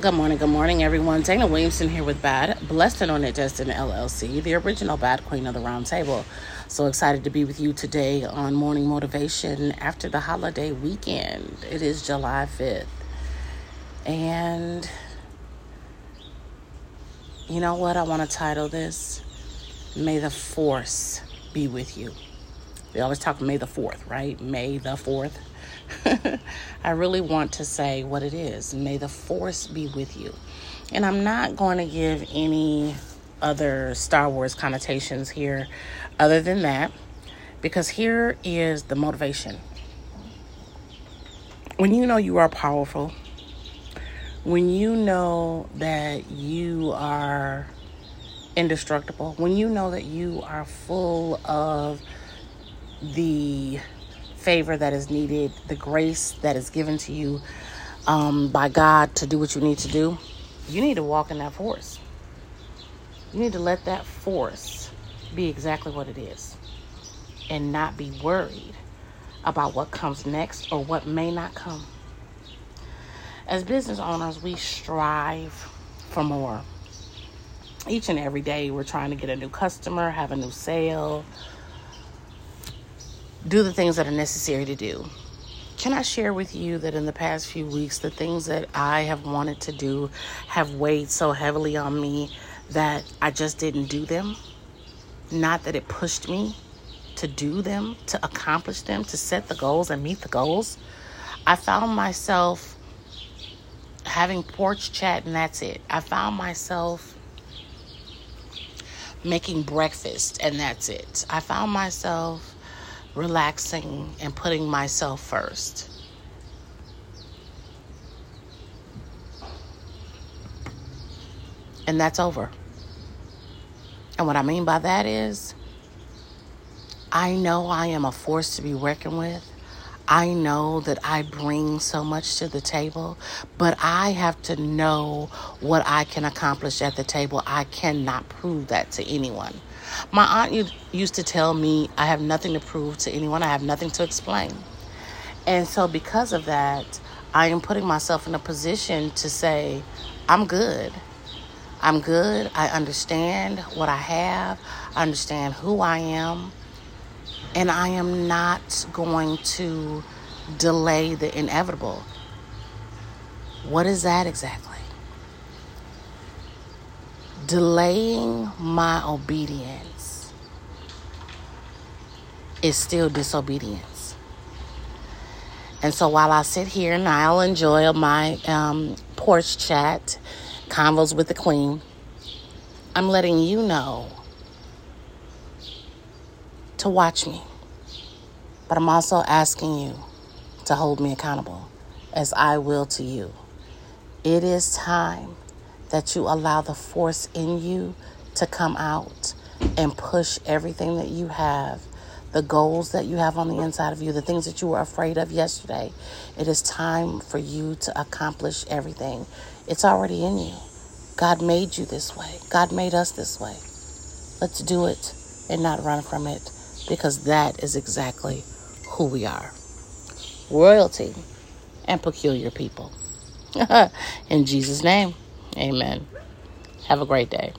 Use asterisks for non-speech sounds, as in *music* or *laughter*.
Good morning, good morning, everyone. Dana Williamson here with Bad, Blessed and It Destined LLC, the original Bad Queen of the Round Table. So excited to be with you today on Morning Motivation after the holiday weekend. It is July 5th. And you know what? I want to title this May the Force be with you. We always talk May the 4th, right? May the 4th. *laughs* I really want to say what it is. May the force be with you. And I'm not going to give any other Star Wars connotations here other than that, because here is the motivation. When you know you are powerful, when you know that you are indestructible, when you know that you are full of the favor that is needed, the grace that is given to you um, by God to do what you need to do, you need to walk in that force. You need to let that force be exactly what it is and not be worried about what comes next or what may not come. As business owners, we strive for more. Each and every day, we're trying to get a new customer, have a new sale, do the things that are necessary to do. Can I share with you that in the past few weeks, the things that I have wanted to do have weighed so heavily on me that I just didn't do them? Not that it pushed me to do them, to accomplish them, to set the goals and meet the goals. I found myself having porch chat and that's it. I found myself making breakfast and that's it. I found myself relaxing and putting myself first. And that's over. And what I mean by that is, I know I am a force to be working with. I know that I bring so much to the table, but I have to know what I can accomplish at the table. I cannot prove that to anyone. My aunt used to tell me, I have nothing to prove to anyone, I have nothing to explain. And so, because of that, I am putting myself in a position to say, I'm good. I'm good. I understand what I have, I understand who I am, and I am not going to delay the inevitable. What is that exactly? Delaying my obedience is still disobedience. And so while I sit here and I'll enjoy my um, porch chat, convos with the queen, I'm letting you know to watch me. But I'm also asking you to hold me accountable as I will to you. It is time that you allow the force in you to come out and push everything that you have, the goals that you have on the inside of you, the things that you were afraid of yesterday. It is time for you to accomplish everything. It's already in you. God made you this way, God made us this way. Let's do it and not run from it because that is exactly who we are royalty and peculiar people. *laughs* in Jesus' name. Amen. Have a great day.